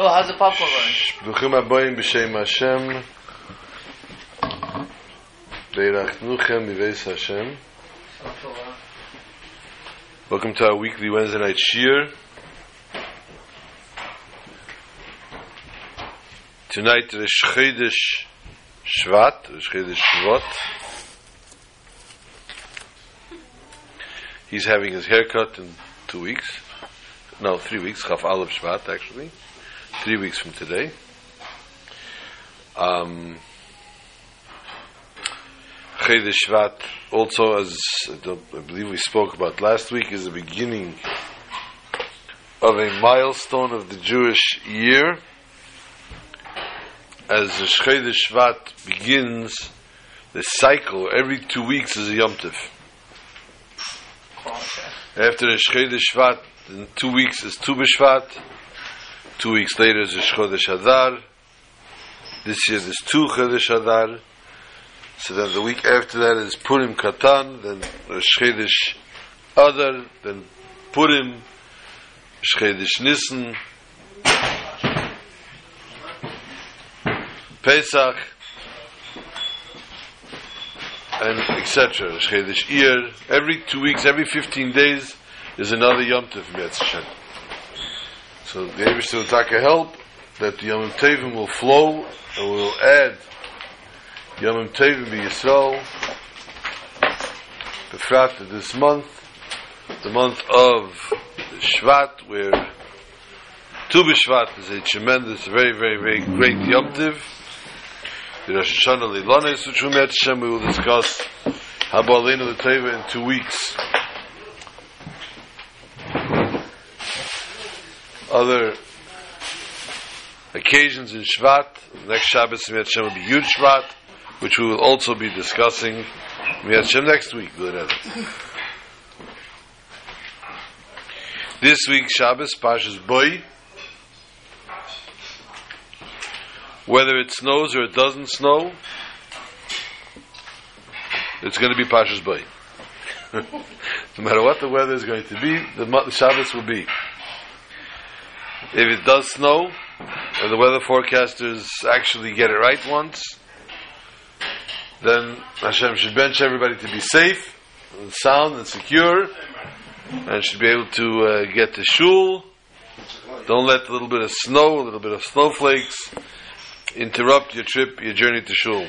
Oh, how's the popcorn going? Bruchim b'shem Hashem. Hashem. Welcome to our weekly Wednesday night shiur. Tonight is Chodesh Shvat, Chodesh Shvat. He's having his haircut in two weeks. No, three weeks, Chaf Aleph Shvat actually. Three weeks from today. Um, Shvat, also as I believe we spoke about last week, is the beginning of a milestone of the Jewish year. As the Chodesh Shvat begins, the cycle every two weeks is a Yom Tov. After the Chodesh Shvat, in two weeks is Tu B'Shvat. Two weeks later is Chodesh Adar. This year there's two Chodesh Adar. So then the week after that is Purim Katan, then Rosh Chodesh Adar, then Purim, Rosh Chodesh Nisan, Pesach, and etc. Rosh Chodesh Iyar. Every two weeks, every 15 days is another Yom Tov Mitzvah. So the Abish will take a help that the Yom Tevim will flow and will add Yom Tevim be Yisrael the Frat of this month, the month of Shvat, where Tu B'Shvat is a tremendous, very, very, very great Yom Tov. The Rosh Hashanah Leilanes, which we met Hashem, we will discuss Habalenu the Teva in two weeks. Other occasions in Shvat, next Shabbos, Miyat Hashem will be Yud Shvat, which we will also be discussing Miyat Hashem next week. Good. This week Shabbos, Pashas Boy. Whether it snows or it doesn't snow, it's going to be Pashas Boy. no matter what the weather is going to be, the Shabbos will be. If it does snow, and the weather forecasters actually get it right once, then Hashem should bench everybody to be safe, and sound, and secure, and should be able to uh, get to shul. Don't let a little bit of snow, a little bit of snowflakes interrupt your trip, your journey to shul.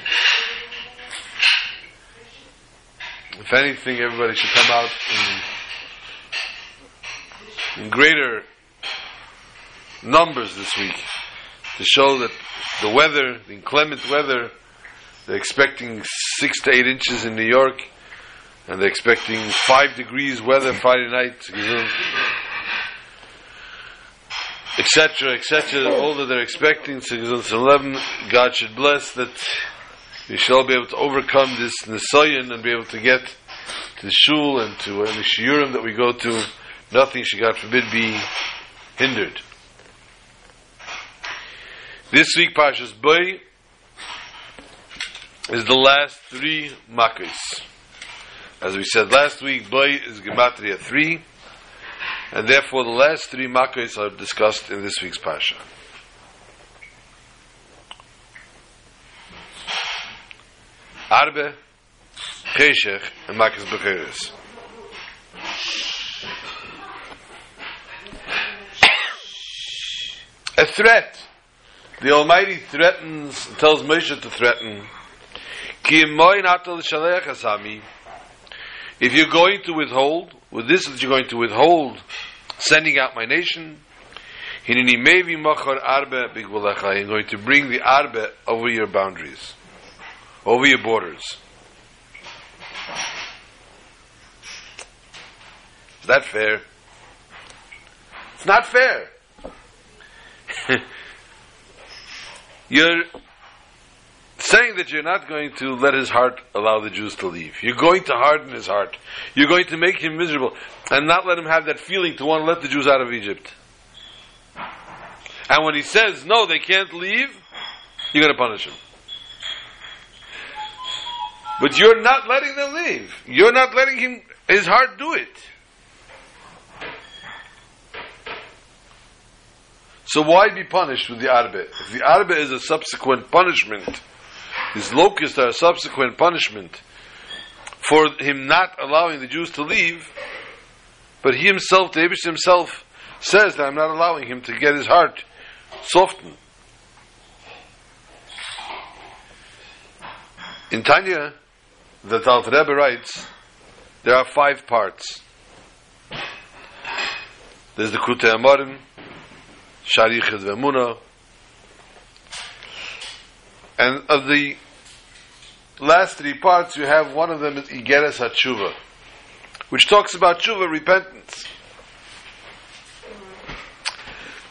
If anything, everybody should come out in, in greater numbers this week to show that the weather, the inclement weather, they're expecting six to eight inches in New York, and they're expecting five degrees weather Friday night, etc., etc. All that they're expecting, eleven, God should bless that we shall be able to overcome this nisayon and be able to get to the shul and to any shiurim that we go to. Nothing should, God forbid, be hindered. This week, Pashas Boy is the last three Makkos. As we said last week, Boy is Gematria 3, and therefore the last three Makkos are discussed in this week's Pasha. Arbe, Cheshech, and Makkos Becheres. A threat. The Almighty threatens, tells Moshe to threaten. If you're going to withhold, with this that you're going to withhold sending out my nation. I'm going to bring the arbe over your boundaries, over your borders. Is that fair? It's not fair. You're saying that you're not going to let his heart allow the Jews to leave. You're going to harden his heart. You're going to make him miserable and not let him have that feeling to want to let the Jews out of Egypt. And when he says, no, they can't leave, you're going to punish him. But you're not letting them leave. You're not letting him, his heart do it. So why be punished with the arbe? If the arbe is a subsequent punishment, his locusts are a subsequent punishment for him not allowing the Jews to leave, but he himself, the Abish himself, says that I'm not allowing him to get his heart softened. In Tanya, the Talmud Rebbe writes, there are five parts. There's the Kute Amorim, Sharichet Vemuna, and of the last three parts, you have one of them is Igeres HaTshuva, which talks about Tshuva, repentance.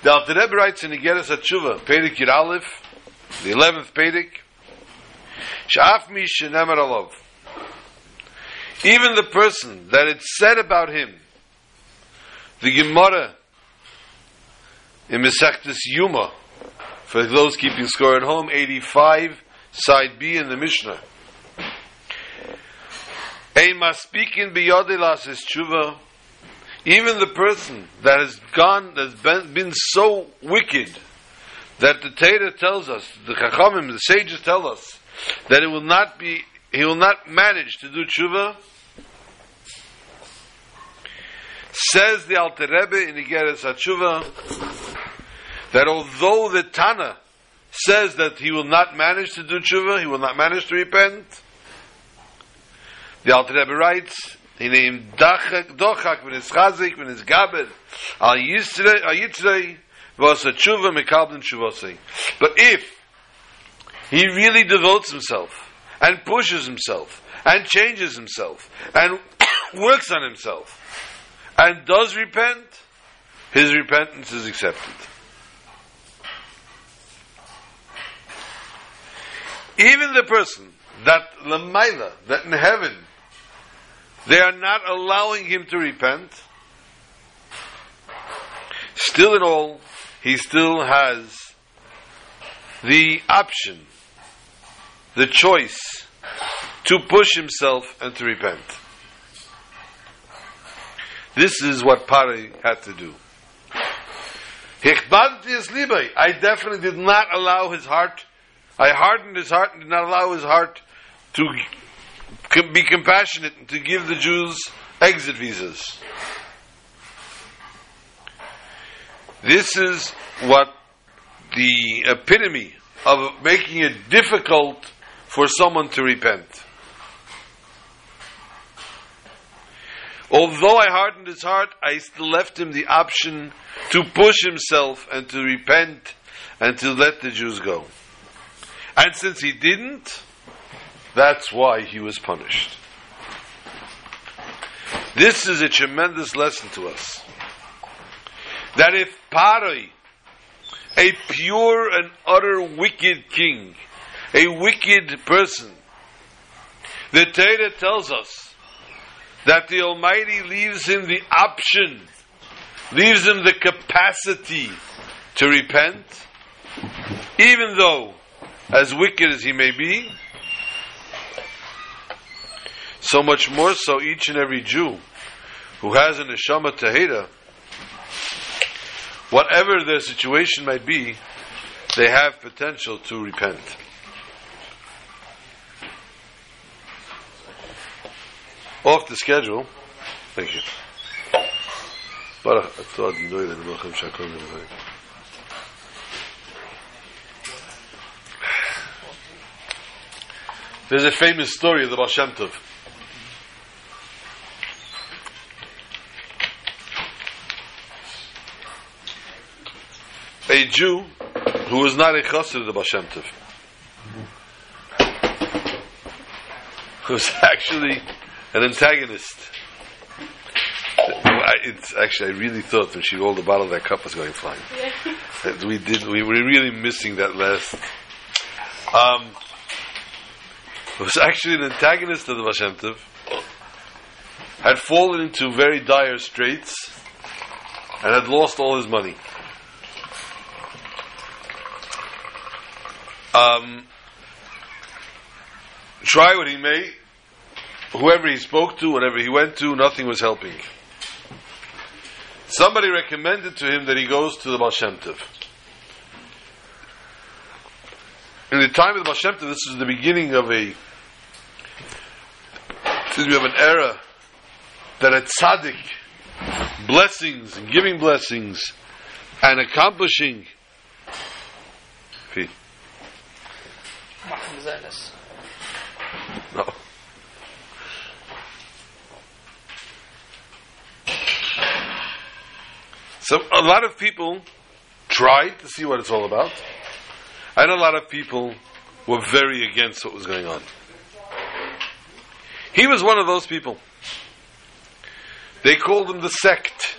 The Alter Rebbe writes in Igeres HaTshuva, Perik Yir Aleph, the 11th Perik, Sha'af mi shenemar alav. Even the person that it said about him, the Gemara in Mesechtes Yuma, for those keeping score at home, 85, side B in the Mishnah. Ein maspikin biyodilas is tshuva. Even the person that has gone, that's been, been so wicked, that the Torah tells us, the Chachamim, the sages tell us, that it will not be, he will not manage to do tshuva, says the Alter Rebbe in Igeres HaTshuva, that although the Tana says that he will not manage to do tshuva, he will not manage to repent, the Alter Rebbe writes, he named Dachak, Dochak, when it's Chazik, when it's Gaber, Al Yitzrei, was a tshuva mekablen tshuva But if he really devotes himself and pushes himself and changes himself and works on himself and does repent, his repentance is accepted. Even the person that Lamaila, that in heaven, they are not allowing him to repent, still in all, he still has the option, the choice to push himself and to repent. This is what Pari had to do. I definitely did not allow his heart I hardened his heart and did not allow his heart to be compassionate and to give the Jews exit visas. This is what the epitome of making it difficult for someone to repent. Although I hardened his heart, I still left him the option to push himself and to repent and to let the Jews go. And since he didn't, that's why he was punished. This is a tremendous lesson to us. That if Paroi, a pure and utter wicked king, a wicked person, the Torah tells us that the Almighty leaves him the option, leaves him the capacity to repent, even though as wicked as he may be, so much more so each and every Jew who has an neshama taheda, whatever their situation might be, they have potential to repent. Off the schedule. Thank you. There's a famous story of the Baal Shem Tov. A Jew who was not a chassid of the Baal Shem Tov, who was actually an antagonist. It's actually, I really thought when she rolled the bottle, that cup was going flying. we did, we were really missing that last. Um, was actually an antagonist of the Tov, had fallen into very dire straits, and had lost all his money. Um, try what he may, whoever he spoke to, whatever he went to, nothing was helping. Somebody recommended to him that he goes to the Baal In the time of the Baal Shem Tov, this is the beginning of a, excuse me, of an era that a tzaddik, blessings and giving blessings and accomplishing. No. So a lot of people tried to see what it's all about, and a lot of people were very against what was going on. He was one of those people. They called him the sect.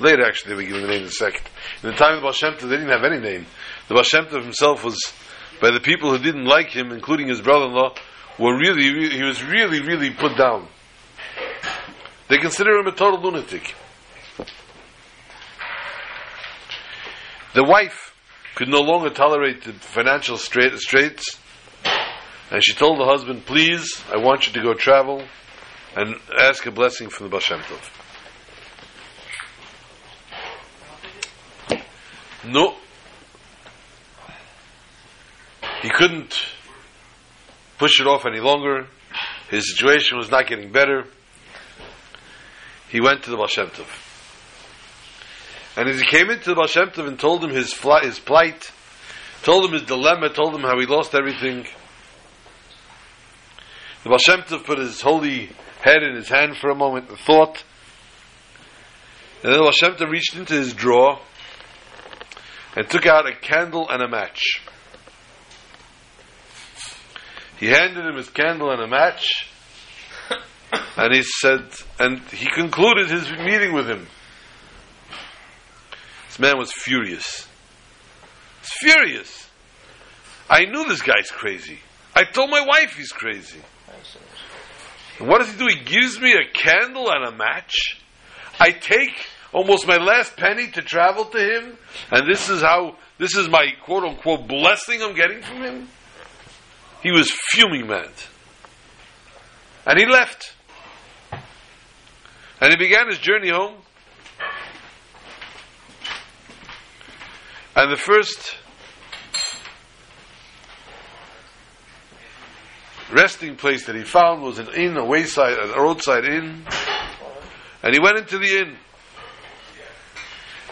Later, actually, they were given the name the sect. In the time of the Baal Shem Tov, they didn't have any name. The Baal Shem Tov himself was, by the people who didn't like him, including his brother-in-law, were really, really he was really, really put down. They consider him a total lunatic. The wife could no longer tolerate the financial straits, and she told the husband, "Please, I want you to go travel and ask a blessing from the Baal Tov." No, he couldn't push it off any longer. His situation was not getting better. He went to the Baal. And as he came into the Baal Shem Tov and told him his, fli- his plight, told him his dilemma, told him how he lost everything, the Baal Shem Tov put his holy head in his hand for a moment and thought. And then the Baal Shem Tov reached into his drawer and took out a candle and a match. He handed him his candle and a match, and he said, and he concluded his meeting with him. Man was furious. He's furious. I knew this guy's crazy. I told my wife he's crazy. What does he do? He gives me a candle and a match. I take almost my last penny to travel to him, and this is how, this is my quote unquote blessing I'm getting from him. He was fuming mad. And he left. And he began his journey home. And the first resting place that he found was an inn, a wayside, a roadside inn. And he went into the inn.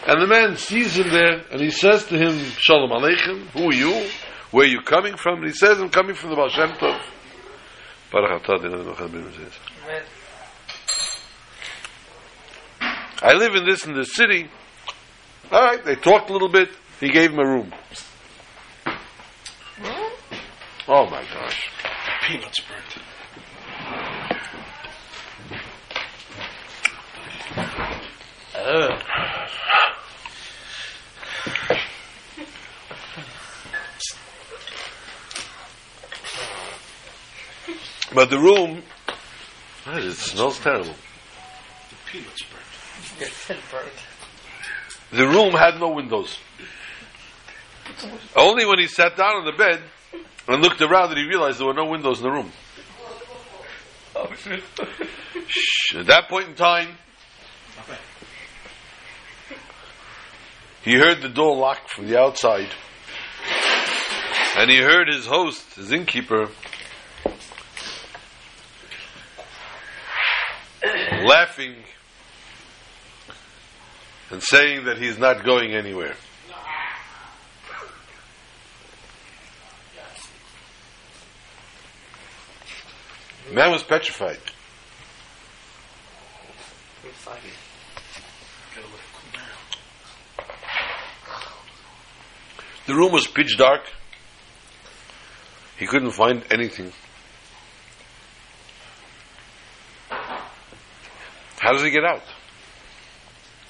And the man sees him there, and he says to him, Shalom Aleichem, who are you? Where are you coming from? And he says, I'm coming from the Baal Shem Tov. I live in this in the city. All right, they talked a little bit. He gave him a room. Oh my gosh. Peanuts burnt. Oh. But the room, ah, it smells terrible. The peanuts burnt. Your burnt. The room had no windows. Only when he sat down on the bed and looked around did he realize there were no windows in the room. At that point in time, he heard the door lock from the outside. And he heard his host, his innkeeper, laughing and saying that he's not going anywhere. Man was petrified. Gotta let it cool down. The room was pitch dark. He couldn't find anything. How does he get out?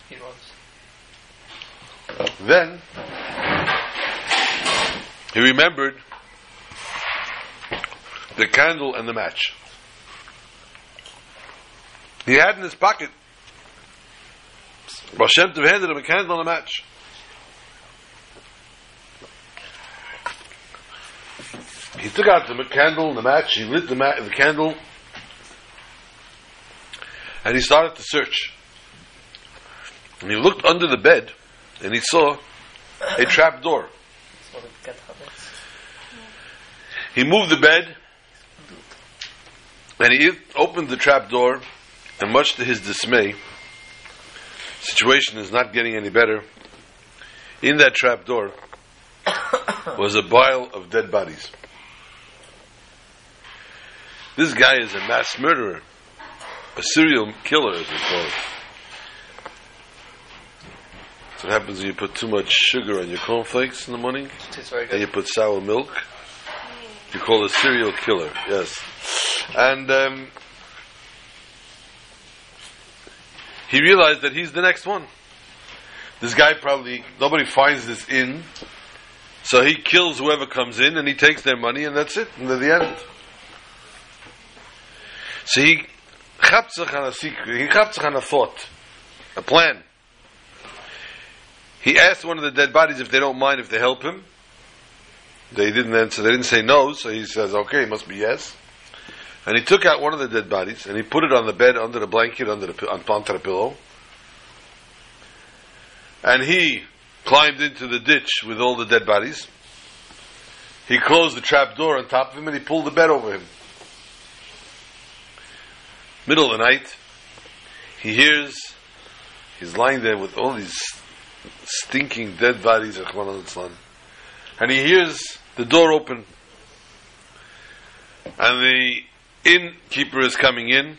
He was. Then he remembered the candle and the match. He had in his pocket. Baal Shem handed him a candle and a match. He took out the candle and the match. He lit the, ma- the candle, and he started to search. And he looked under the bed, and he saw a trap door. He moved the bed, and he opened the trap door, and much to his dismay, situation is not getting any better. In that trap door was a pile of dead bodies. This guy is a mass murderer, a serial killer, as we call it. That's what happens when you put too much sugar on your cornflakes in the morning and you put sour milk. You call a serial killer, yes. And um, he realized that he's the next one. This guy probably, nobody finds this in, so he kills whoever comes in and he takes their money and that's it, and the end. So he chapt sich on a secret, he chapt sich on a thought, a plan. He asked one of the dead bodies if they don't mind if they help him. They didn't answer. They didn't say no, so he says, "Okay, it must be yes." And he took out one of the dead bodies and he put it on the bed, under the blanket, under the on onto the pillow. And he climbed into the ditch with all the dead bodies. He closed the trap door on top of him and he pulled the bed over him. Middle of the night, he hears he's lying there with all these stinking dead bodies and he hears the door open and the innkeeper is coming in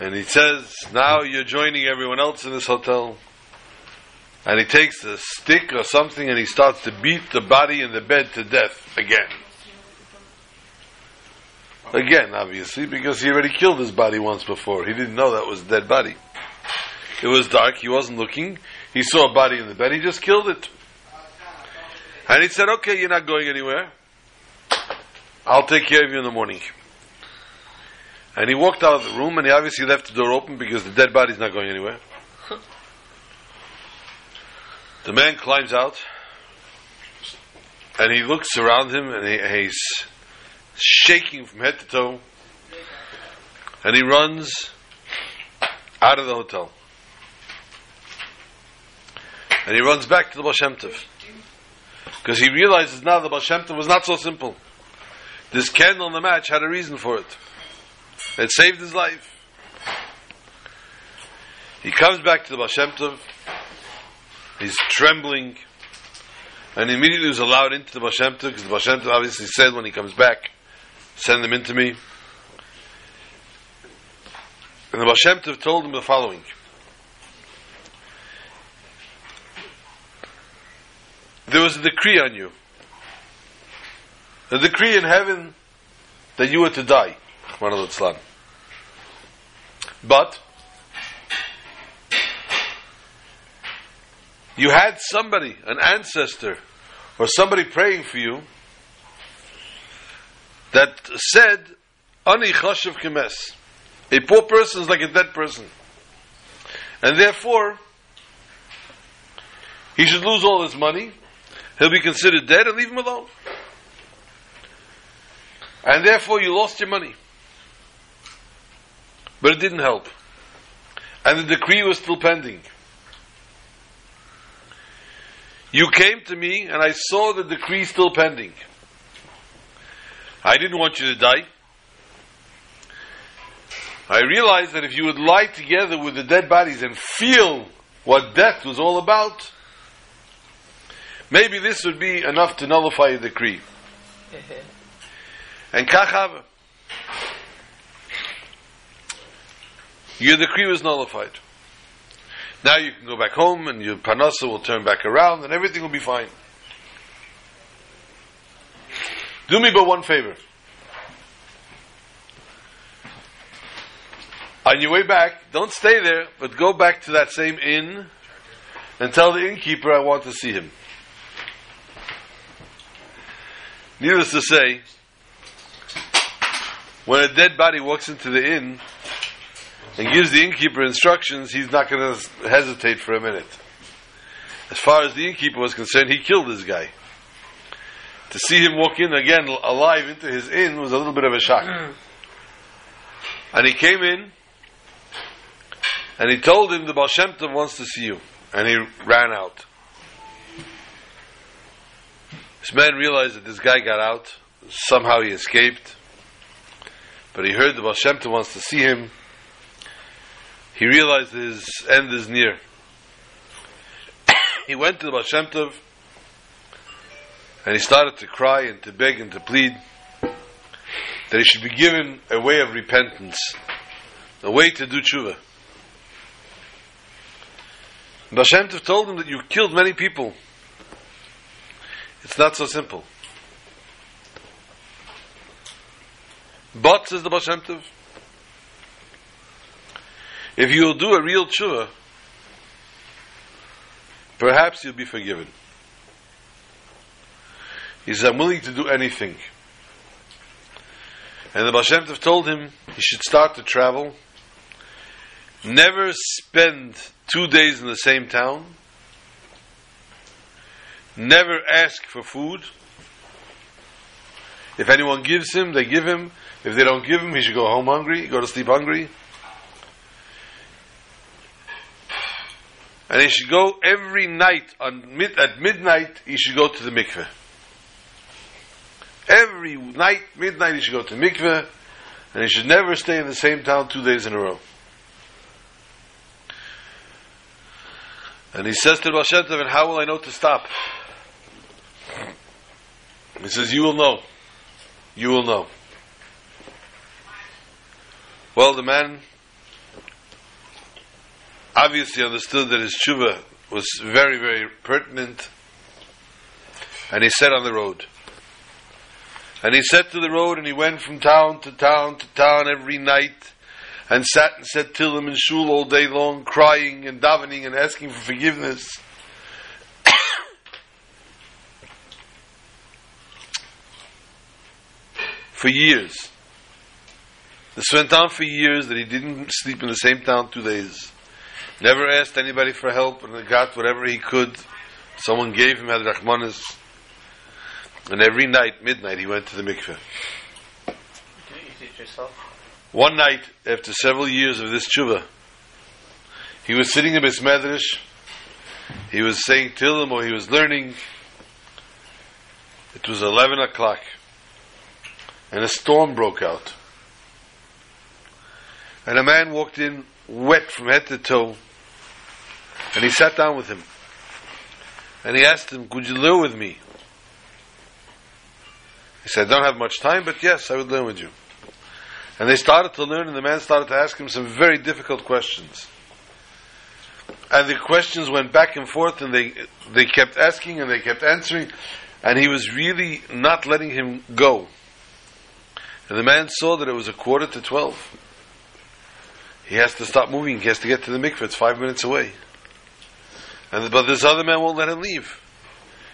and he says now you're joining everyone else in this hotel. And he takes a stick or something and he starts to beat the body in the bed to death again. Again obviously because he already killed his body once before. He didn't know that was a dead body. It was dark. He wasn't looking. He saw a body in the bed. He just killed it. And he said, okay, you're not going anywhere. I'll take care of you in the morning. And he walked out of the room and he obviously left the door open because the dead body's not going anywhere. the man climbs out and he looks around him and he, he's shaking from head to toe. And he runs out of the hotel. And he runs back to the Baal Because he realizes now the Baal was not so simple. This candle in the match had a reason for it. It saved his life. He comes back to the Baal He's trembling. And immediately was allowed into the Baal because the Baal obviously said when he comes back, send them into me. And the Baal told him the following. there was a decree on you. A decree in heaven that you were to die. But you had somebody, an ancestor, or somebody praying for you that said, Ani chashav kemes. A poor person is like a dead person. And therefore, he should lose all his money he'll be considered dead and leave him alone. And therefore you lost your money. But it didn't help. And the decree was still pending. You came to me and I saw the decree still pending. I didn't want you to die. I realized that if you would lie together with the dead bodies and feel what death was all about, maybe this would be enough to nullify a decree. And kachav, your decree was nullified. Now you can go back home and your panasa will turn back around and everything will be fine. Do me but one favor. On your way back, don't stay there, but go back to that same inn and tell the innkeeper I want to see him. Needless to say, when a dead body walks into the inn and gives the innkeeper instructions, he's not going to hesitate for a minute. As far as the innkeeper was concerned, he killed this guy. To see him walk in again alive into his inn was a little bit of a shock. Mm. and he came in and he told him the Baal Shem Tov wants to see you. And he ran out. This man realized that this guy got out. Somehow he escaped. But he heard the Baal Shem Tov wants to see him. He realized his end is near. he went to the Baal Shem Tov and he started to cry and to beg and to plead that he should be given a way of repentance, a way to do tshuva. Baal Shem Tov told him that you killed many people. It's not so simple. But, says the Baal Tov, if you will do a real tshuva, perhaps you'll be forgiven. He says, I'm willing to do anything. And the Baal Tov told him he should start to travel, never spend two days in the same town, never ask for food. If anyone gives him, they give him. If they don't give him, he should go home hungry, go to sleep hungry. And he should go every night on mid, at midnight. He should go to the mikveh. Every night, midnight, he should go to mikveh, and he should never stay in the same town two days in a row. And he says to Shem and how will I know to stop? He says, you will know. You will know. Well, the man obviously understood that his tshuva was very, very pertinent, and he set on the road. And he set to the road, and he went from town to town to town every night, and sat and said Tillim in shul all day long, crying and davening and asking for forgiveness. for years. This went on for years that he didn't sleep in the same town two days. Never asked anybody for help and got whatever he could. Someone gave him had Rahmanis. And every night, midnight, he went to the mikveh. Did you teach yourself? One night, after several years of this tshuva, he was sitting in his medrash. He was saying Tillim or he was learning. It was 11 o'clock. And a storm broke out. And a man walked in wet from head to toe. And he sat down with him. And he asked him, Could you learn with me? He said, I don't have much time, but yes, I would learn with you. And they started to learn, and the man started to ask him some very difficult questions. And the questions went back and forth, and they, they kept asking and they kept answering, and he was really not letting him go. And the man saw that it was a quarter to twelve. He has to stop moving. He has to get to the mikveh. It's five minutes away. And but this other man won't let him leave.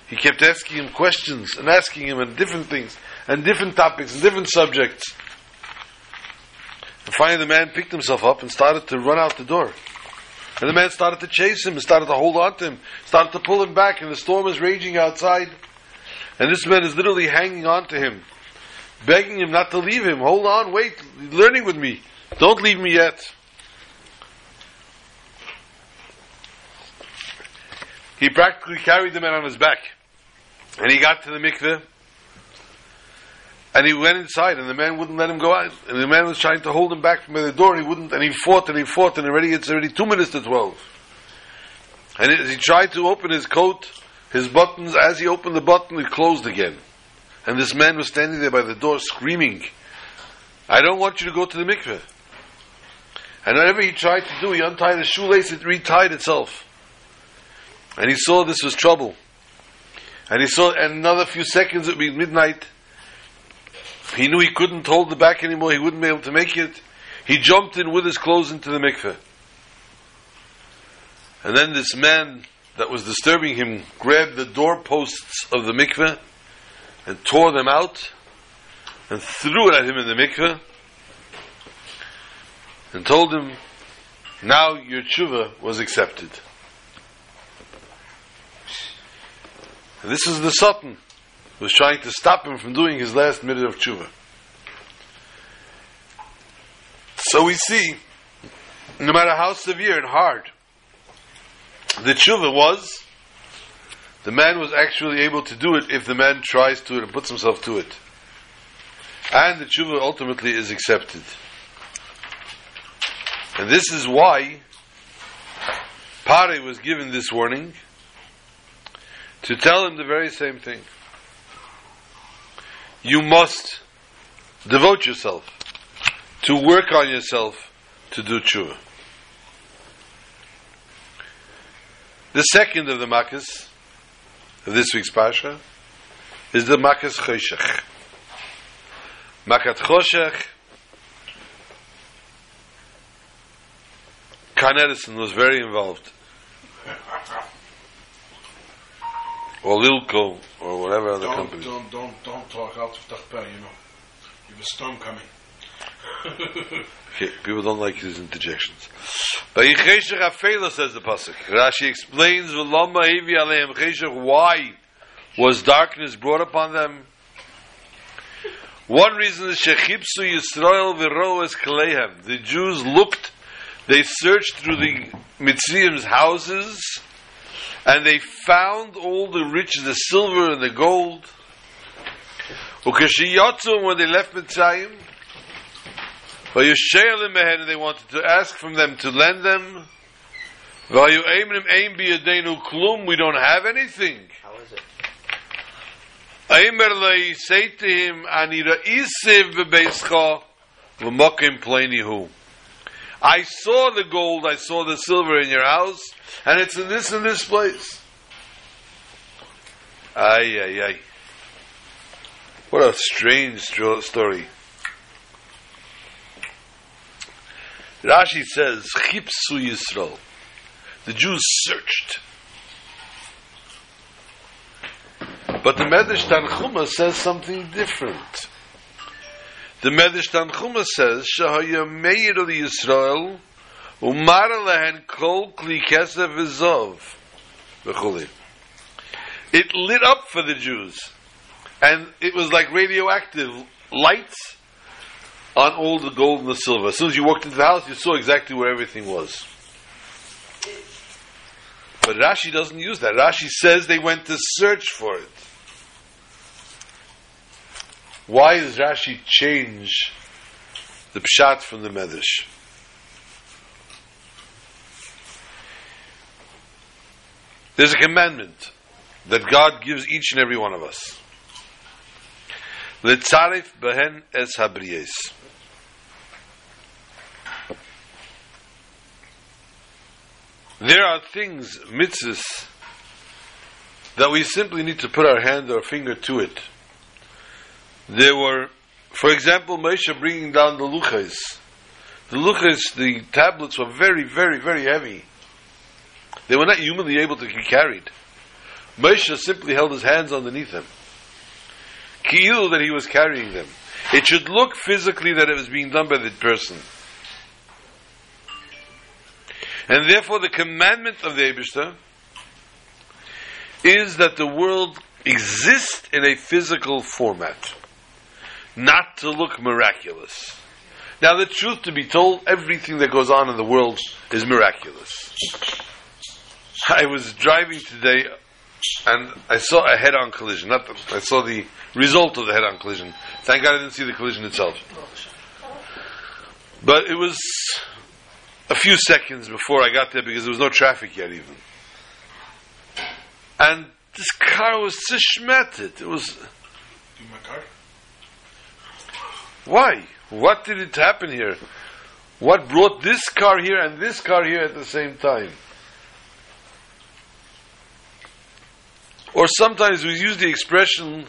He kept asking him questions and asking him and different things and different topics and different subjects. And finally, the man picked himself up and started to run out the door. And the man started to chase him and started to hold on to him, started to pull him back, and the storm is raging outside. And this man is literally hanging on to him, begging him not to leave him. Hold on, wait, learning with me. Don't leave me yet. He practically carried the man on his back. And he got to the mikveh. And he went inside, and the man wouldn't let him go out. And the man was trying to hold him back from the door, and he wouldn't. And he fought, and he fought, and already it's already two minutes to twelve. And he tried to open his coat, his buttons, as he opened the button, it closed again. And this man was standing there by the door screaming, I don't want you to go to the mikveh. And whatever he tried to do, he untied his shoelace, it retied itself. And he saw this was trouble. And he saw, and another few seconds, it would be midnight. He knew he couldn't hold the back anymore, he wouldn't be able to make it. He jumped in with his clothes into the mikveh. And then this man that was disturbing him grabbed the doorposts of the mikveh and tore them out and threw it at him in the mikveh and told him, now your tshuva was accepted. This is the Satan who was trying to stop him from doing his last minute of tshuva. So we see, no matter how severe and hard the tshuva was, The man was actually able to do it if the man tries to it and puts himself to it. And the tshuva ultimately is accepted. And this is why Pare was given this warning to tell him the very same thing. You must devote yourself to work on yourself to do tshuva. The second of the makkahs of this week's pasha is the makkahs choshech. Makat choshech. Con Edison was very involved. Or Lilco, or whatever other Don't, company. don't, don't, don't talk out of the you know. You have a storm coming. Okay, people don't like his interjections. Vayicheshech afela says the pasuk. Rashi explains v'lama hevi aleim cheshech why was darkness brought upon them. One reason is shechipsu Yisrael v'roes kleihem. The Jews looked, they searched through the Mitzrayim's houses, and they found all the riches, the silver and the gold. Ukashiyotzu, when they left Mitzrayim, Vayusheyalim mehen, and they wanted to ask from them to lend them. Vayu eimrim eim biyadenu klum, we don't have anything. How is it? Aimer lei, say to him, ani ra'isiv v'beischa, v'mokim pleinihu. I saw the gold, I saw the silver in your house, and it's in this and this place. Ay, ay, ay. What a strange story. Rashi says, Chipsu Yisrael. The Jews searched. But the Medrash Tanchuma says something different. The Medrash Tanchuma says, Shahaya Meir of Yisrael, Umar lehen kol kli kesef v'zov. V'chuli. It lit up for the Jews. And it was like radioactive lights on all the gold and the silver. As soon as you walked into the house, you saw exactly where everything was. But Rashi doesn't use that. Rashi says they went to search for it. Why does Rashi change the pshat from the medrash? There's a commandment that God gives each and every one of us. Letzarif behen es habriyes. There are things, mitzvahs, that we simply need to put our hand or finger to it. There were, for example, Moshe bringing down the luchas. The luchas, the tablets were very, very, very heavy. They were not humanly able to be carried. Moshe simply held his hands underneath them. Ki'ilu that he was carrying them. It should look physically that it was being done by the person. And therefore the commandment of the Eibishter is that the world exists in a physical format, not to look miraculous. Now, the truth to be told, everything that goes on in the world is miraculous. I was driving today and I saw a head on collision. Not the, I saw the result of the head on collision. Thank God I didn't see the collision itself. But it was a few seconds before I got there because there was no traffic yet, even. And this car was zishmeted. It was. Do my car? Why? What did it happen here? What brought this car here and this car here at the same time? Or sometimes we use the expression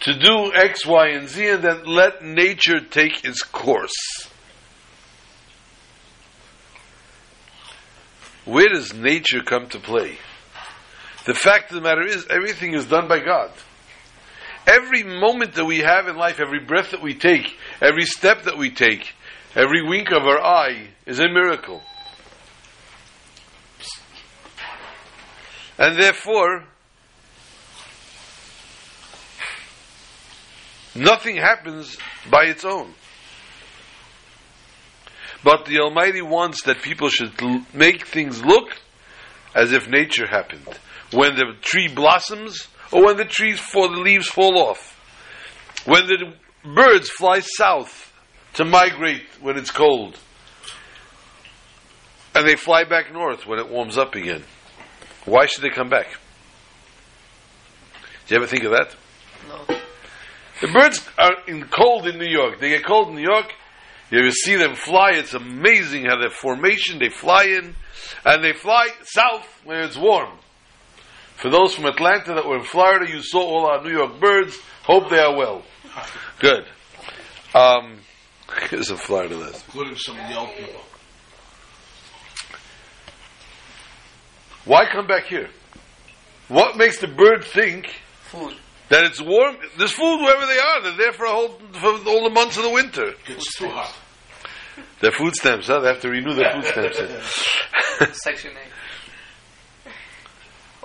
to do X, Y, and Z and then let nature take its course. Where does nature come to play? The fact of the matter is, everything is done by God. Every moment that we have in life, every breath that we take, every step that we take, every wink of our eye is a miracle. And therefore, nothing happens by its own. But the Almighty wants that people should l- make things look as if nature happened. when the tree blossoms or when the trees fall, the leaves fall off. When the birds fly south to migrate when it's cold. And they fly back north when it warms up again. Why should they come back? Do you ever think of that? No. The birds are in cold in New York. They get cold in New York. You ever see them fly? It's amazing how their formation, they fly in, and they fly south when it's warm. For those from Atlanta that were in Florida, you saw all our New York birds. Hope they are well. Good. Um, here's a Florida list. Including some of the old people. Why come back here? What makes the bird think Food. that it's warm? There's food wherever they are. They're there for, a whole, for all the months of the winter. It's too hot. Their food stamps, huh? They have to renew their food stamps. Section 8.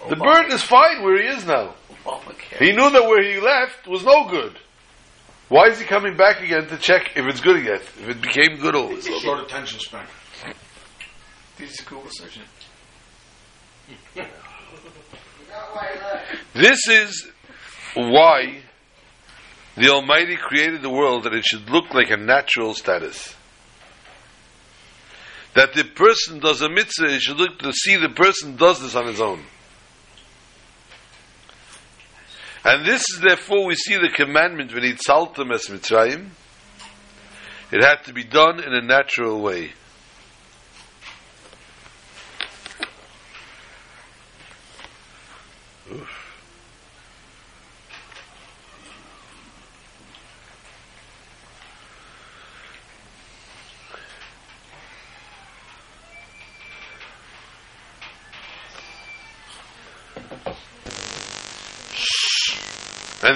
The bird is fine where he is now. He knew that where he left was no good. Why is he coming back again to check if it's good again? If it became good all of a? Short attention span. Did you just Google search it? This is why the Almighty created the world that it should look like a natural status. That the person does a mitzvah, it should look to see the person does this on his own. And this is therefore we see the commandment when it's saltam es mitzrayim. It had to be done in a natural way.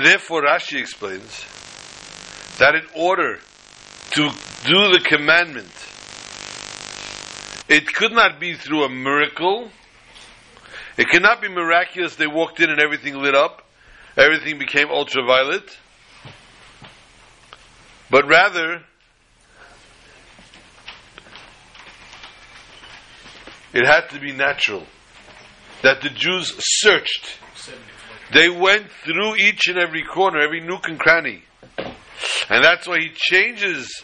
And therefore Rashi explains that in order to do the commandment, it could not be through a miracle. It cannot be miraculous. They walked in and everything lit up. Everything became ultraviolet. But rather, it had to be natural. That the Jews searched. They went through each and every corner, every nook and cranny. And that's why he changes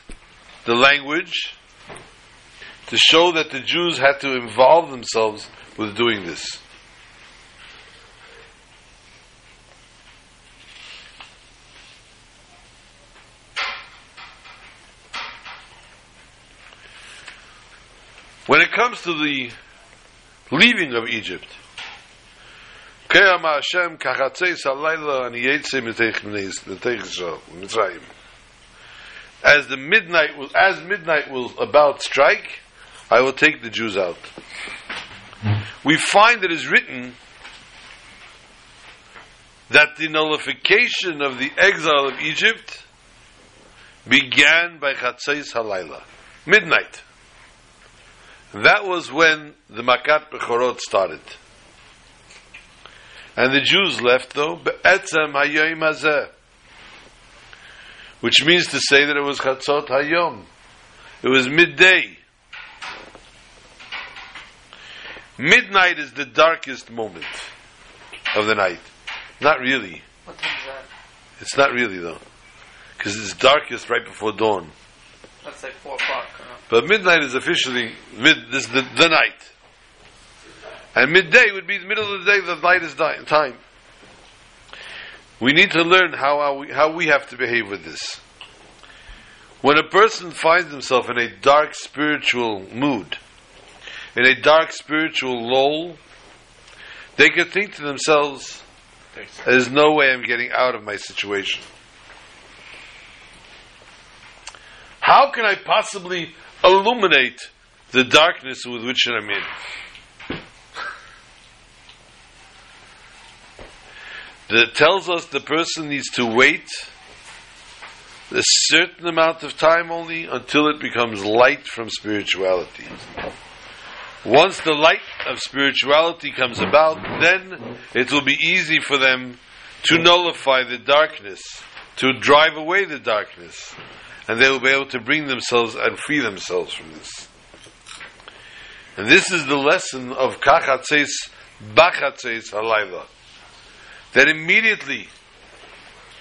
the language to show that the Jews had to involve themselves with doing this. When it comes to the leaving of Egypt, קיים השם כחצי סלילה אני יצא מתך מצרים. As the midnight will, as midnight will about strike, I will take the Jews out. We find it is written that the nullification of the exile of Egypt began by Chatzais Halayla, midnight. That was when the Makat Bechorot started. And the Jews left though, Be'etzem Hayoim Hazeh. Which means to say that it was Chatzot Hayom. It was midday. Midnight is the darkest moment of the night. Not really. What time is that? It's not really though. Because it's darkest right before dawn. That's like 4 o'clock. Uh, But midnight is officially mid, this the, the night. And midday would be the middle of the day, the lightest di- time. We need to learn how, how, we, how we have to behave with this. When a person finds himself in a dark spiritual mood, in a dark spiritual lull, they could think to themselves, there's no way I'm getting out of my situation. How can I possibly illuminate the darkness with which I'm in? That tells us the person needs to wait a certain amount of time only until it becomes light from spirituality. Once the light of spirituality comes about, then it will be easy for them to nullify the darkness, to drive away the darkness, and they will be able to bring themselves and free themselves from this. And this is the lesson of Kachatzeis Bachatzeis halayla. That immediately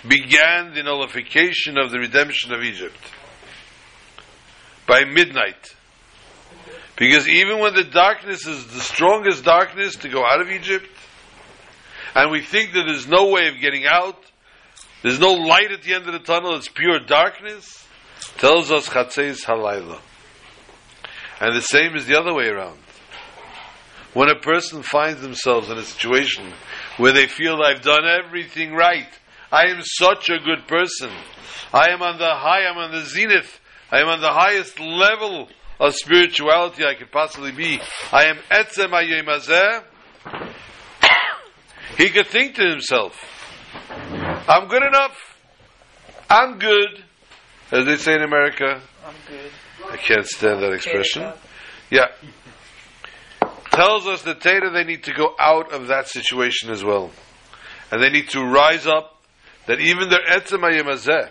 began the nullification of the redemption of Egypt. By midnight. Because even when the darkness is the strongest darkness to go out of Egypt, and we think that there's no way of getting out, there's no light at the end of the tunnel, it's pure darkness, tells us Chatzeis Halayla. And the same is the other way around. When a person finds themselves in a situation where they feel I've done everything right, I am such a good person, I am on the high, I'm on the zenith, I am on the highest level of spirituality I could possibly be. I am etzem hayom hazeh. He could think to himself, I'm good enough. I'm good. As they say in America. I'm good. I can't stand that expression. Yeah. Tells us that Teda they need to go out of that situation as well. And they need to rise up that even their etzem hayom hazeh,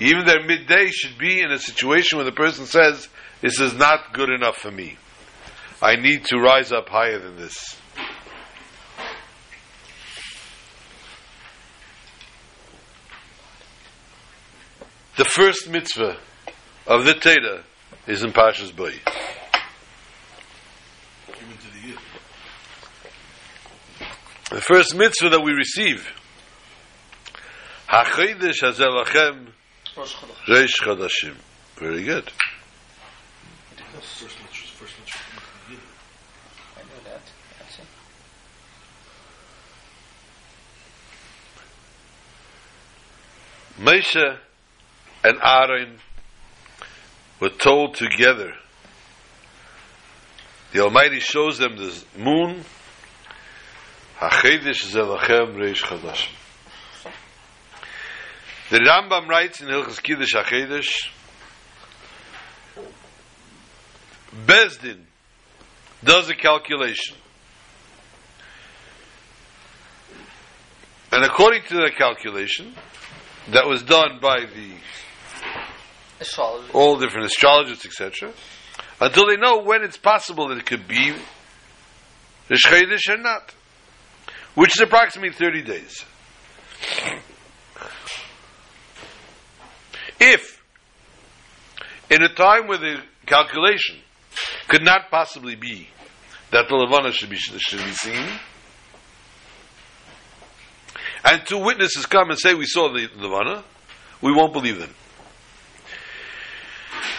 even their midday should be in a situation where the person says, This is not good enough for me. I need to rise up higher than this. The first mitzvah of the Teda is in Pashas Boy. Even to the year. The first mitzvah that we receive. Hachidish hazelachem reish chadashim. Very good. Moshe and Aaron were told together. The Almighty shows them the moon. Hachidish zelachem reish chadashim. The Rambam writes in Hilchas Kiddush Hachidish, Bezdin does a calculation. And according to the calculation that was done by the Astrology. all different astrologers, etc., until they know when it's possible that it could be the Shchedish or not, which is approximately 30 days. If, in a time where the calculation could not possibly be that the Levana should be, should be seen, and two witnesses come and say we saw the Levana, we won't believe them.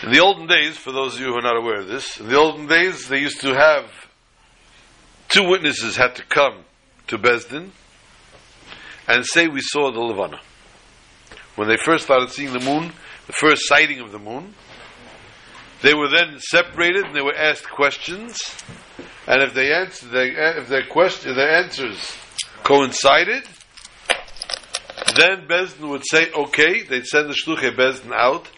In the olden days, for those of you who are not aware of this, in the olden days they used to have two witnesses had to come to Besdin and say we saw the Levana. When they first started seeing the moon, the first sighting of the moon, they were then separated and they were asked questions, and if they answered, they, eh, if their question, their answers coincided, then Bezdin would say, okay, they'd send the Shluchei Bezdin out,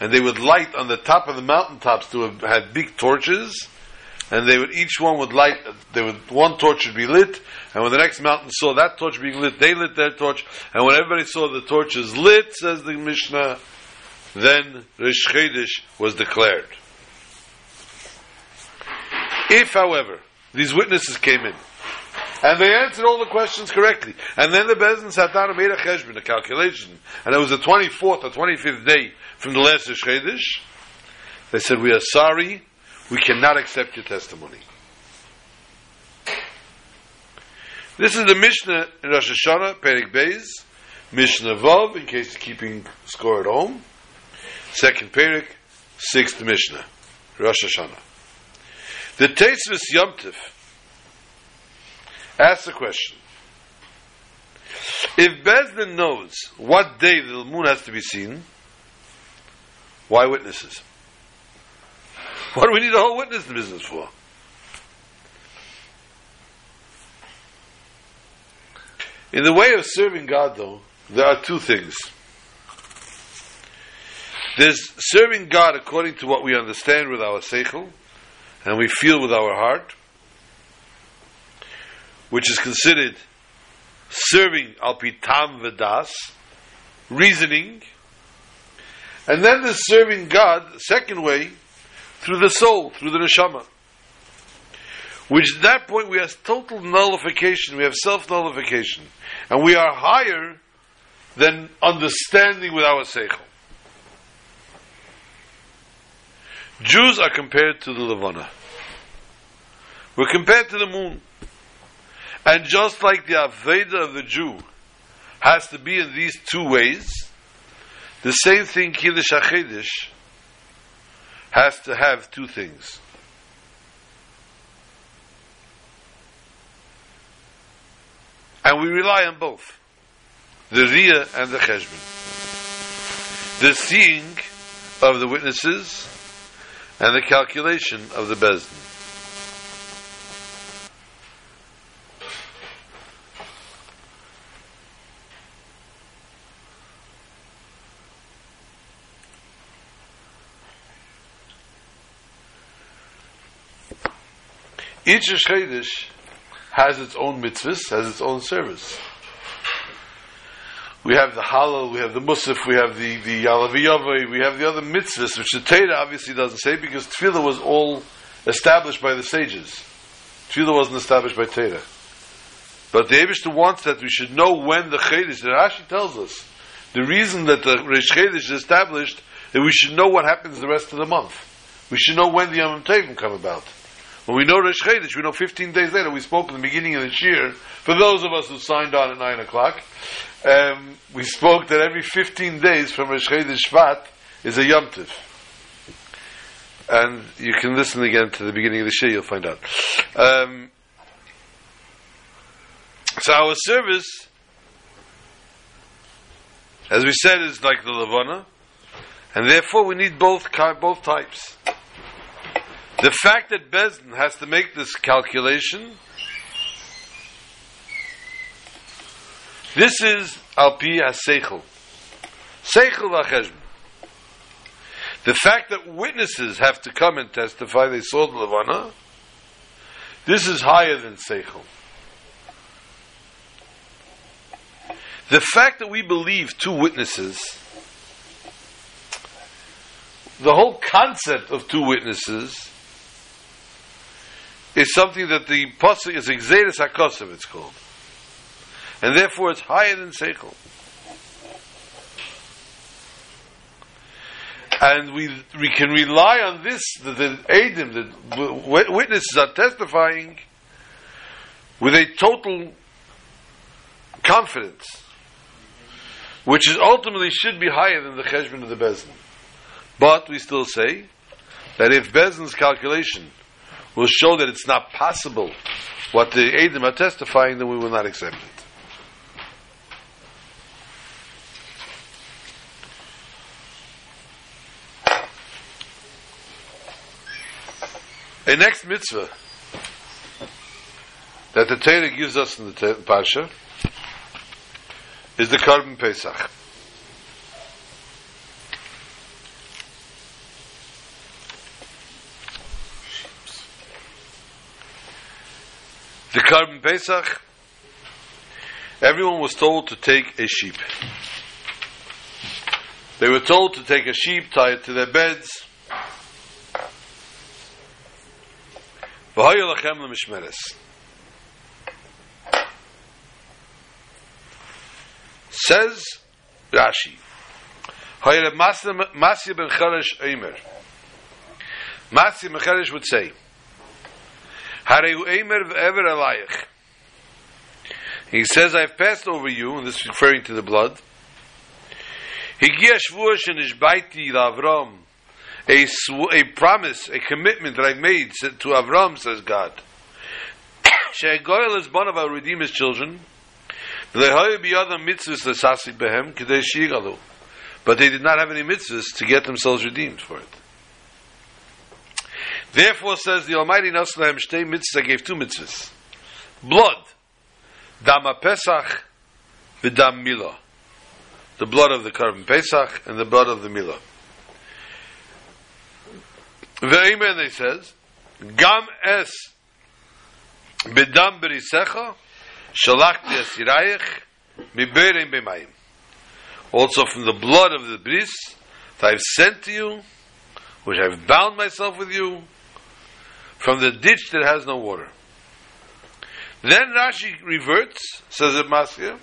and they would light on the top of the mountaintops to have had big torches, and they would each one would light. They would one torch would be lit, and when the next mountain saw that torch being lit, they lit their torch, and when everybody saw the torches lit, says the Mishnah, then Rish was declared. If, however, these witnesses came in and they answered all the questions correctly, and then the Bezin sat down and made a cheshbon, a calculation, and it was the 24th or 25th day from the last Rish they said, We are sorry, we cannot accept your testimony. This is the Mishnah in Rosh Hashanah, Perik Beis, Mishnah Vav, in case you're keeping score at home. Second Perik, sixth Mishnah, Rosh Hashanah. The Tetzvis Yomtiv asks the question. If Bezdin knows what day the moon has to be seen, why witnesses? What do we need a whole witness business for? In the way of serving God, though, there are two things. There's serving God according to what we understand with our seichel, and we feel with our heart, which is considered serving alpitam vedas, reasoning, and then there's serving God, the second way, through the soul, through the neshama. Which at that point we have total nullification, we have self nullification. And we are higher than understanding with our seichel. Jews are compared to the Levana. We're compared to the moon. And just like the Aveda of the Jew has to be in these two ways, the same thing Kiddush HaChedesh has to have two things. And we rely on both the Riyah and the Cheshbon. The seeing of the witnesses and the calculation of the Bezdin. Each Chodesh has its own mitzvahs, has its own service. We have the Hallel, we have the Musaf, we have the, the Yalaviyavai, we have the other mitzvahs, which the Torah obviously doesn't say because Tefillah was all established by the sages. Tefillah wasn't established by Torah. But the Abishta wants that we should know when the Chedesh, the Rashi tells us, the reason that the Rish Chedesh is established, that we should know what happens the rest of the month. We should know when the Yom Tovim come about. When we know Rosh Chodesh, we know 15 days later. We spoke in the beginning of the year. For those of us who signed on at 9 o'clock, um, we spoke that every 15 days from Rosh Chodesh Shvat is a Yom Tiv. And you can listen again to the beginning of the year, you'll find out. Um, so our service, as we said, is like the Levana, and therefore we need both both types. The fact that Bezdin has to make this calculation, this is Alpi HaSeichel. Seichel v'acheshbon. The fact that witnesses have to come and testify they saw the Levana, this is higher than Seichel. The fact that we believe two witnesses, the whole concept of two witnesses is something that the pasuk is exeris hakosav. It's called, and therefore it's higher than seichel. And we we can rely on this that the edim, the witnesses are testifying with a total confidence, which is ultimately should be higher than the cheshbon of the bezin. But we still say that if Bezin's calculation will show that it's not possible what the Adim are testifying, then we will not accept it. A next mitzvah that the Torah gives us in the Parsha is the Korban Pesach. The Korban Pesach, everyone was told to take a sheep. They were told to take a sheep, tie it to their beds. Says Rashi, Masya ben Eimer. Masya ben would say, he says, I've passed over you, and this is referring to the blood. A, sw- a promise, a commitment that I made to Avram, says God. is one of our Redeemer's children. But they did not have any mitzvahs to get themselves redeemed for it. Therefore, says the Almighty Nasalaim Shtei Mitzvah gave two mitzvahs. Blood. Dama Pesach v'dam Milah. The blood of the Korban Pesach and the blood of the Milah. Ve'emen, they says, Gam es b'dam berisecha shalachti esirayich miberim b'mayim. Also from the blood of the bris that I've sent to you, which I've bound myself with you, from the ditch that has no water. Then Rashi reverts, says it Maskir,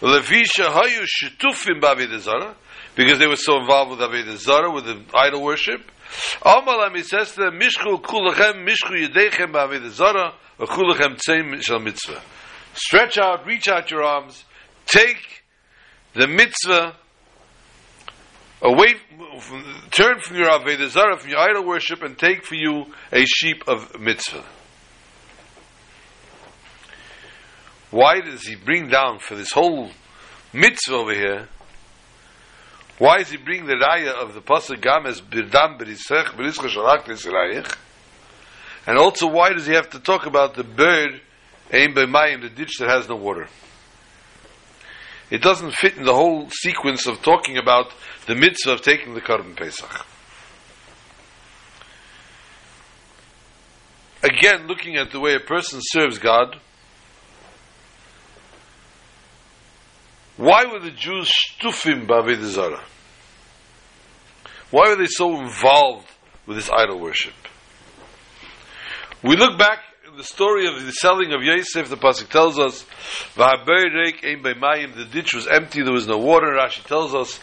Levisha hayu shitufim b'avedah zara, because they were so involved with Avodah Zarah, with the idol worship. Amalam, he says to them, Mishchu kulachem, mishchu yedechem b'Avodah Zarah, kulachem tzeim shal mitzvah. Stretch out, reach out your arms, take the mitzvah away, from, turn from your Avodah Zarah, from your idol worship, and take for you a sheep of mitzvah. Why does he bring down for this whole mitzvah over here? Why is he bringing the raya of the pasuk games birdam berisech berischa shalach nisraich? And also, why does he have to talk about the bird aim b'mayim, the ditch that has no water? It doesn't fit in the whole sequence of talking about the mitzvah of taking the korban pesach. Again, looking at the way a person serves God, Why were the Jews shtufim b'avodah zarah? Why were they so involved with this idol worship? We look back the story of the selling of Yosef. The pasuk tells us, "V'habeirek ein by mayim." The ditch was empty. There was no water. Rashi tells us,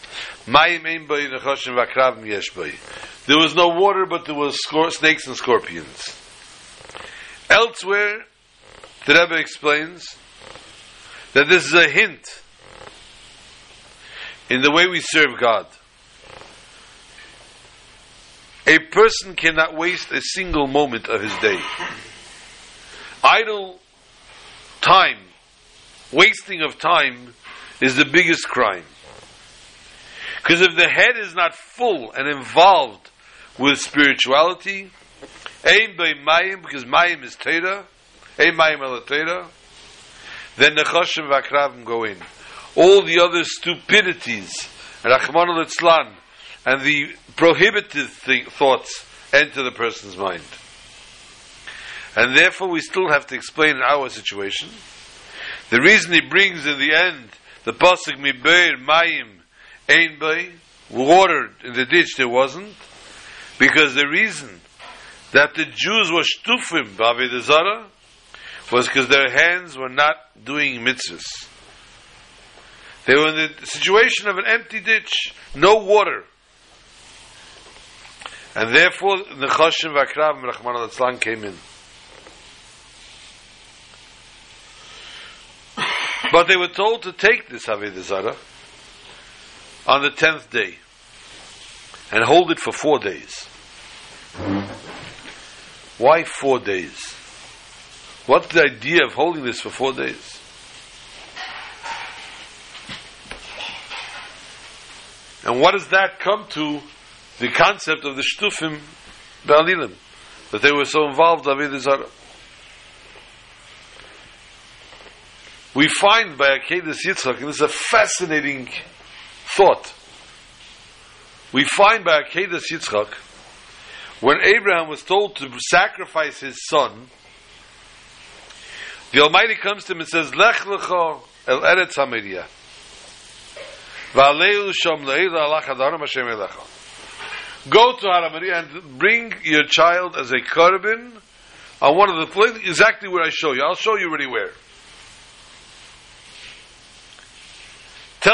"Mayim ein bay nechashim v'akravim yesh bay." There was no water, but there was scor- snakes and scorpions. Elsewhere, the Rebbe explains that this is a hint in the way we serve God. A person cannot waste a single moment of his day. Idle time, wasting of time, is the biggest crime. Because if the head is not full and involved with spirituality, aim by mayim, because mayim is Torah, aim mayim el Torah, then nechashim v'akravim go in all the other stupidities, Rahman al and the prohibited thing, thoughts enter the person's mind. And therefore, we still have to explain our situation. The reason he brings in the end the pasuk mibeir mayim ein bay water in the ditch there wasn't because the reason that the Jews were shtufim b'avedazara was because their hands were not doing mitzvahs. They were in the situation of an empty ditch, no water. And therefore, the Chashim Vakrav Rachman al came in. But they were told to take this Avodah Zarah on the tenth day and hold it for four days. Why four days? What's the idea of holding this for four days? And what does that come to the concept of the Shtufim Ba'alilim? That they were so involved in Avodah Zarah. We find by Akedah Yitzchak, and this is a fascinating thought. We find by Akedah Yitzchak, when Abraham was told to sacrifice his son, the Almighty comes to him and says, Lech lecha el eretz ha Go to Haramari and bring your child as a korban on one of the places, exactly where I show you. I'll show you really where.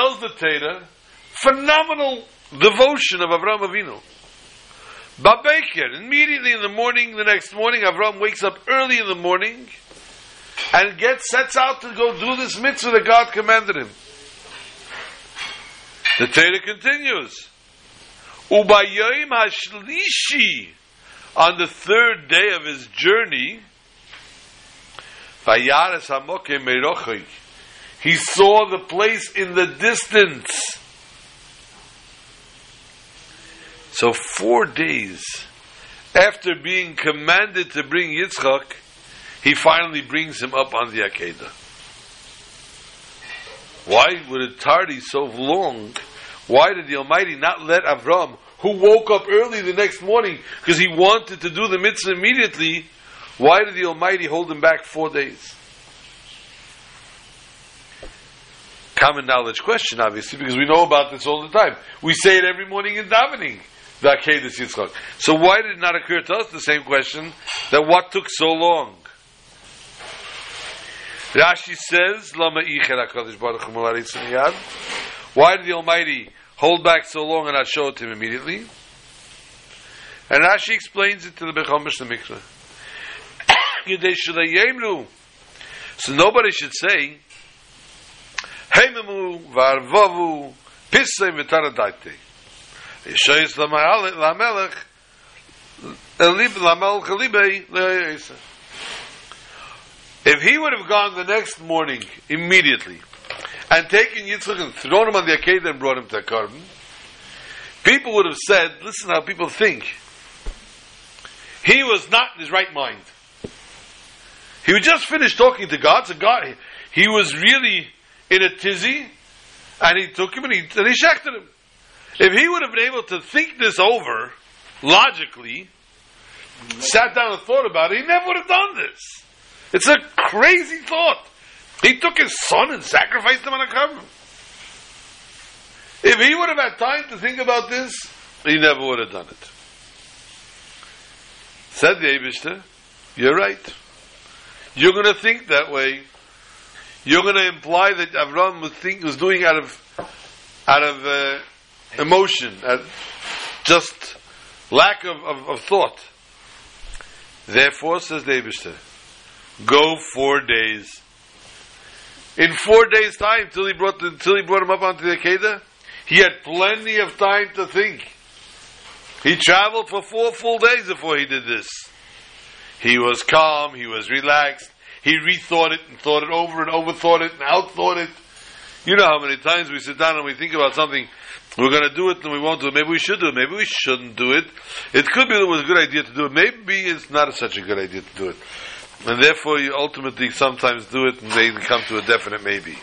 Tells the Teda, phenomenal devotion of Avram Avinu. Babeker, immediately in the morning, the next morning, Avram wakes up early in the morning and gets sets out to go do this mitzvah that God commanded him. The Torah continues. Ubayim hashlishi, on the third day of his journey, he saw the place in the distance. So four days after being commanded to bring Yitzchak, he finally brings him up on the Akedah. Why would it tardy so long why did the Almighty not let Avram, who woke up early the next morning because he wanted to do the mitzvah immediately, why did the Almighty hold him back four days? Common knowledge question, obviously, because we know about this all the time. We say it every morning in davening. So why did it not occur to us the same question that what took so long? Rashi says, Why did the Almighty hold back so long and not show it to him immediately? And Rashi explains it to the Bechomish the Mikra. So nobody should say, If he would have gone the next morning immediately and taken Yitzchak and thrown him on the Akedah and brought him to a korban, people would have said, listen how people think. He was not in his right mind. He just finished talking to God, so God, he was really in a tizzy, and he took him and he, and he shechted him. If he would have been able to think this over, logically, sat down and thought about it, he never would have done this. It's a crazy thought. He took his son and sacrificed him on a korban. If he would have had time to think about this, he never would have done it. Said the Abishter, you're right. You're going to think that way. You're going to imply that Avram was, was doing out of out of uh, emotion, uh, just lack of, of, of thought. Therefore, says Abishter, go four days. In four days' time, till he brought till he brought him up onto the Akedah, he had plenty of time to think. He traveled for four full days before he did this. He was calm, he was relaxed, he rethought it and thought it over and overthought it and outthought it. You know how many times we sit down and we think about something, we're going to do it and we won't do it. Maybe we should do it, maybe we shouldn't do it. It could be that it was a good idea to do it, maybe it's not such a good idea to do it. And therefore you ultimately sometimes do it and they come to a definite maybe.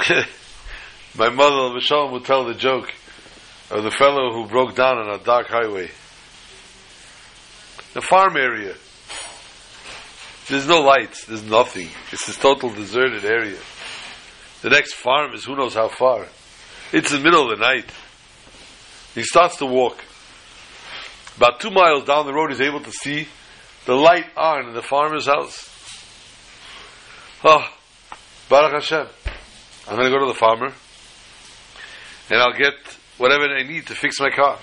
My mother, Mishalom, would tell the joke of the fellow who broke down on a dark highway. The farm area. There's no lights, there's nothing. It's this total deserted area. The next farm is who knows how far. It's the middle of the night. He starts to walk. About two miles down the road, he's able to see the light on in the farmer's house. Oh, Baruch Hashem. I'm going to go to the farmer and I'll get whatever I need to fix my car.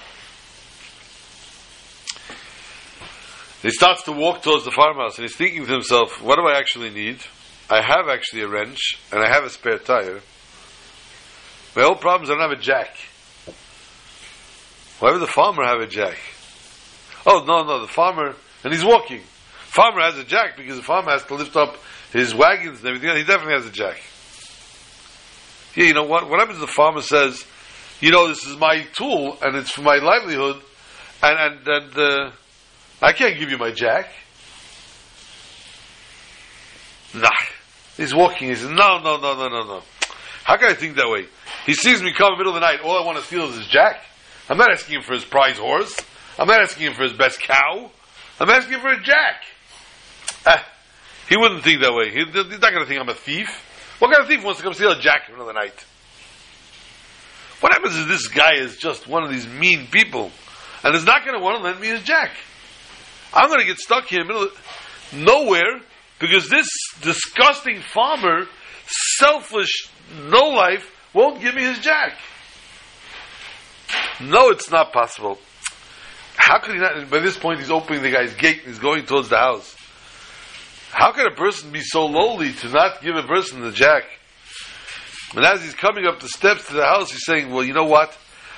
He starts to walk towards the farmhouse and he's thinking to himself, what do I actually need? I have actually a wrench and I have a spare tire. My whole problem is I don't have a jack. Why would the farmer have a jack? Oh, no, no, the farmer, and he's walking. Farmer has a jack because the farmer has to lift up his wagons and everything. He definitely has a jack. Yeah, you know what? What happens if the farmer says, you know, this is my tool and it's for my livelihood, and and, and uh, I can't give you my jack. Nah. He's walking. He says, no, no, no, no, no, no. How can I think that way? He sees me come in the middle of the night. All I want to steal is his jack. I'm not asking him for his prize horse. I'm not asking him for his best cow. I'm asking him for a jack. Ah, he wouldn't think that way. He, he's not going to think I'm a thief. What kind of thief wants to come steal a jack in the middle of the night? What happens is this guy is just one of these mean people, and is not going to want to lend me his jack. I'm going to get stuck here in the middle of nowhere because this disgusting farmer, selfish, no life, won't give me his jack. No, it's not possible. How could he not? By this point, he's opening the guy's gate and he's going towards the house. How can a person be so lowly to not give a person the jack? And as he's coming up the steps to the house, he's saying, "Well, you know what?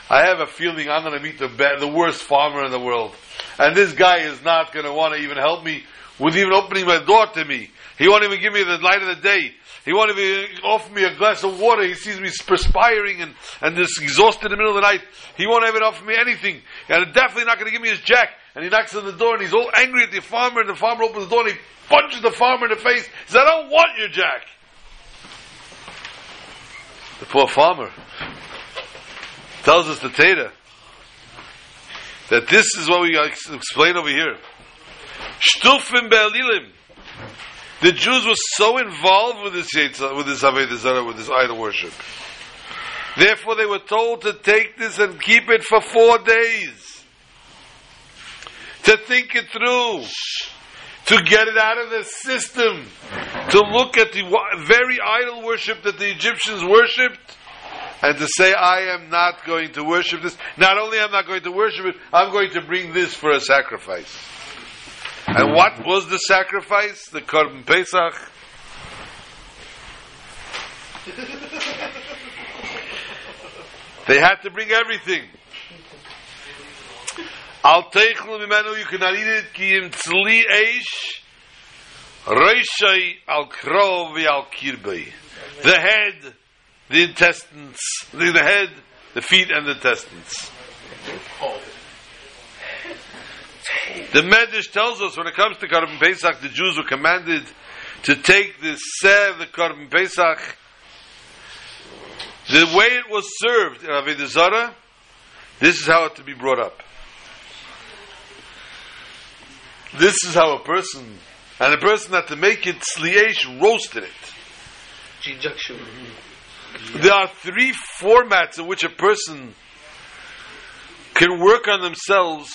I have a feeling I'm going to meet the be- the worst farmer in the world, and this guy is not going to want to even help me with even opening my door to me. He won't even give me the light of the day. He won't even offer me a glass of water. He sees me perspiring and, and just exhausted in the middle of the night. He won't even offer me anything. And definitely not going to give me his jack. And he knocks on the door and he's all angry at the farmer and the farmer opens the door and he punches the farmer in the face. He says, I don't want your jack. The poor farmer tells us the Teda that this is what we explain over here. Shtufim be'alilim. The Jews were so involved with this with this Avodah with this idol worship. Therefore, they were told to take this and keep it for four days. To think it through. to get it out of the system, to look at the very idol worship that the Egyptians worshipped, and to say, I am not going to worship this. Not only am I not going to worship it, I'm going to bring this for a sacrifice. And what was the sacrifice? The Korban Pesach. They had to bring everything. Al teichlu mimenu, you cannot eat it, ki im tzli eish, reishai al krov al kirbei. The head, the intestines, the the head, the feet and the intestines. The Medrash tells us when it comes to Karban Pesach, the Jews were commanded to take the seh the Karban Pesach, the way it was served in Avodah Zarah, this is how it to be brought up. This is how a person, and a person had to make it sliesh, roasted it. There are three formats in which a person can work on themselves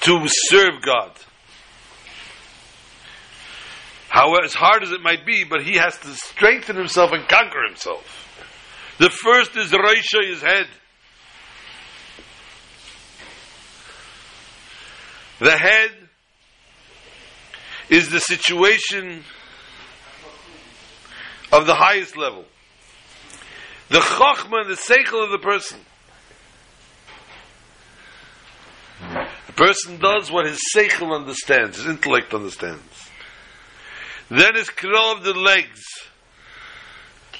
to serve God. However, as hard as it might be, but he has to strengthen himself and conquer himself. The first is Reisha, his head. The head is the situation of the highest level. The chokhmah the seichel of the person. The person does what his seichel understands, his intellect understands. Then is krov the legs,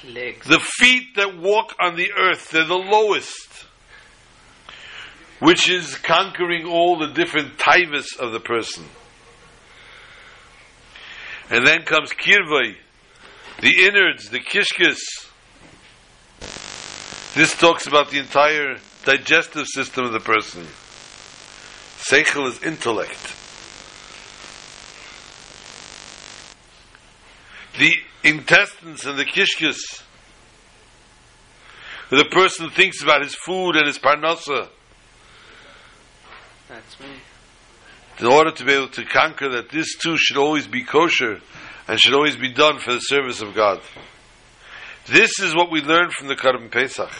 Legs. the feet that walk on the earth. They're the lowest, which is conquering all the different taivas of the person. And then comes kirvai, the innards, the kishkis. This talks about the entire digestive system of the person. Seichel is intellect. The intestines and the kishkis. The person thinks about his food and his parnasa. That's me. In order to be able to conquer that, this too should always be kosher and should always be done for the service of God. This is what we learn from the Karban Pesach.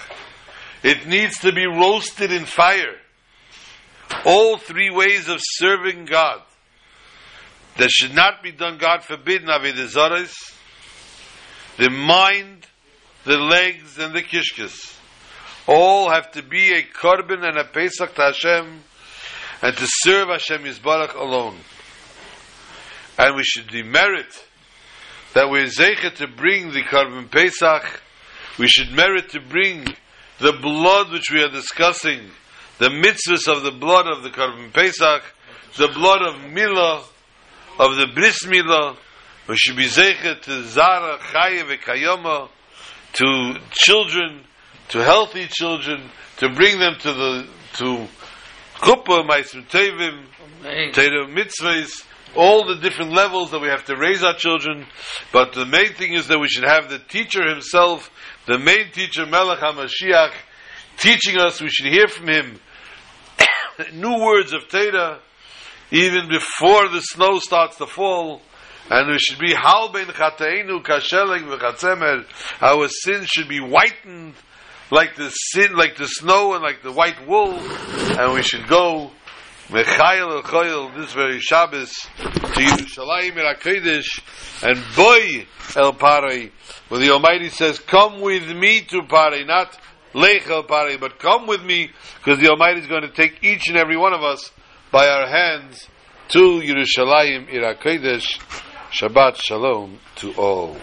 It needs to be roasted in fire. All three ways of serving God. That should not be done, God forbid, Zarahs. The mind, the legs, and the kishkis. All have to be a korban and a Pesach to Hashem, and to serve Hashem Yisbarach alone. And we should demerit that we're zeichet to bring the korban Pesach. We should merit to bring the blood which we are discussing, the mitzvahs of the blood of the korban Pesach, the blood of Milah, of the bris Milah. We should be zeichet to Zara, Chaya, Vekayoma, to children, to healthy children, to bring them to the to chuppah, ma'asim tevim. Torah mitzvahs, all the different levels that we have to raise our children. But the main thing is that we should have the teacher himself, the main teacher, Melech HaMashiach, teaching us. We should hear from him new words of Torah, even before the snow starts to fall. And we should be hal ben chateinu kasheleng v'chatzemer. Our sins should be whitened like the sin, like the snow and like the white wool. And we should go mechayel el choyel this very Shabbos to Yerushalayim el Hakodesh and boy el Parei. Where the Almighty says, "Come with me to Parei, not lech el Parei, but come with me, because the Almighty is going to take each and every one of us by our hands to Yerushalayim el Shabbat Shalom to all.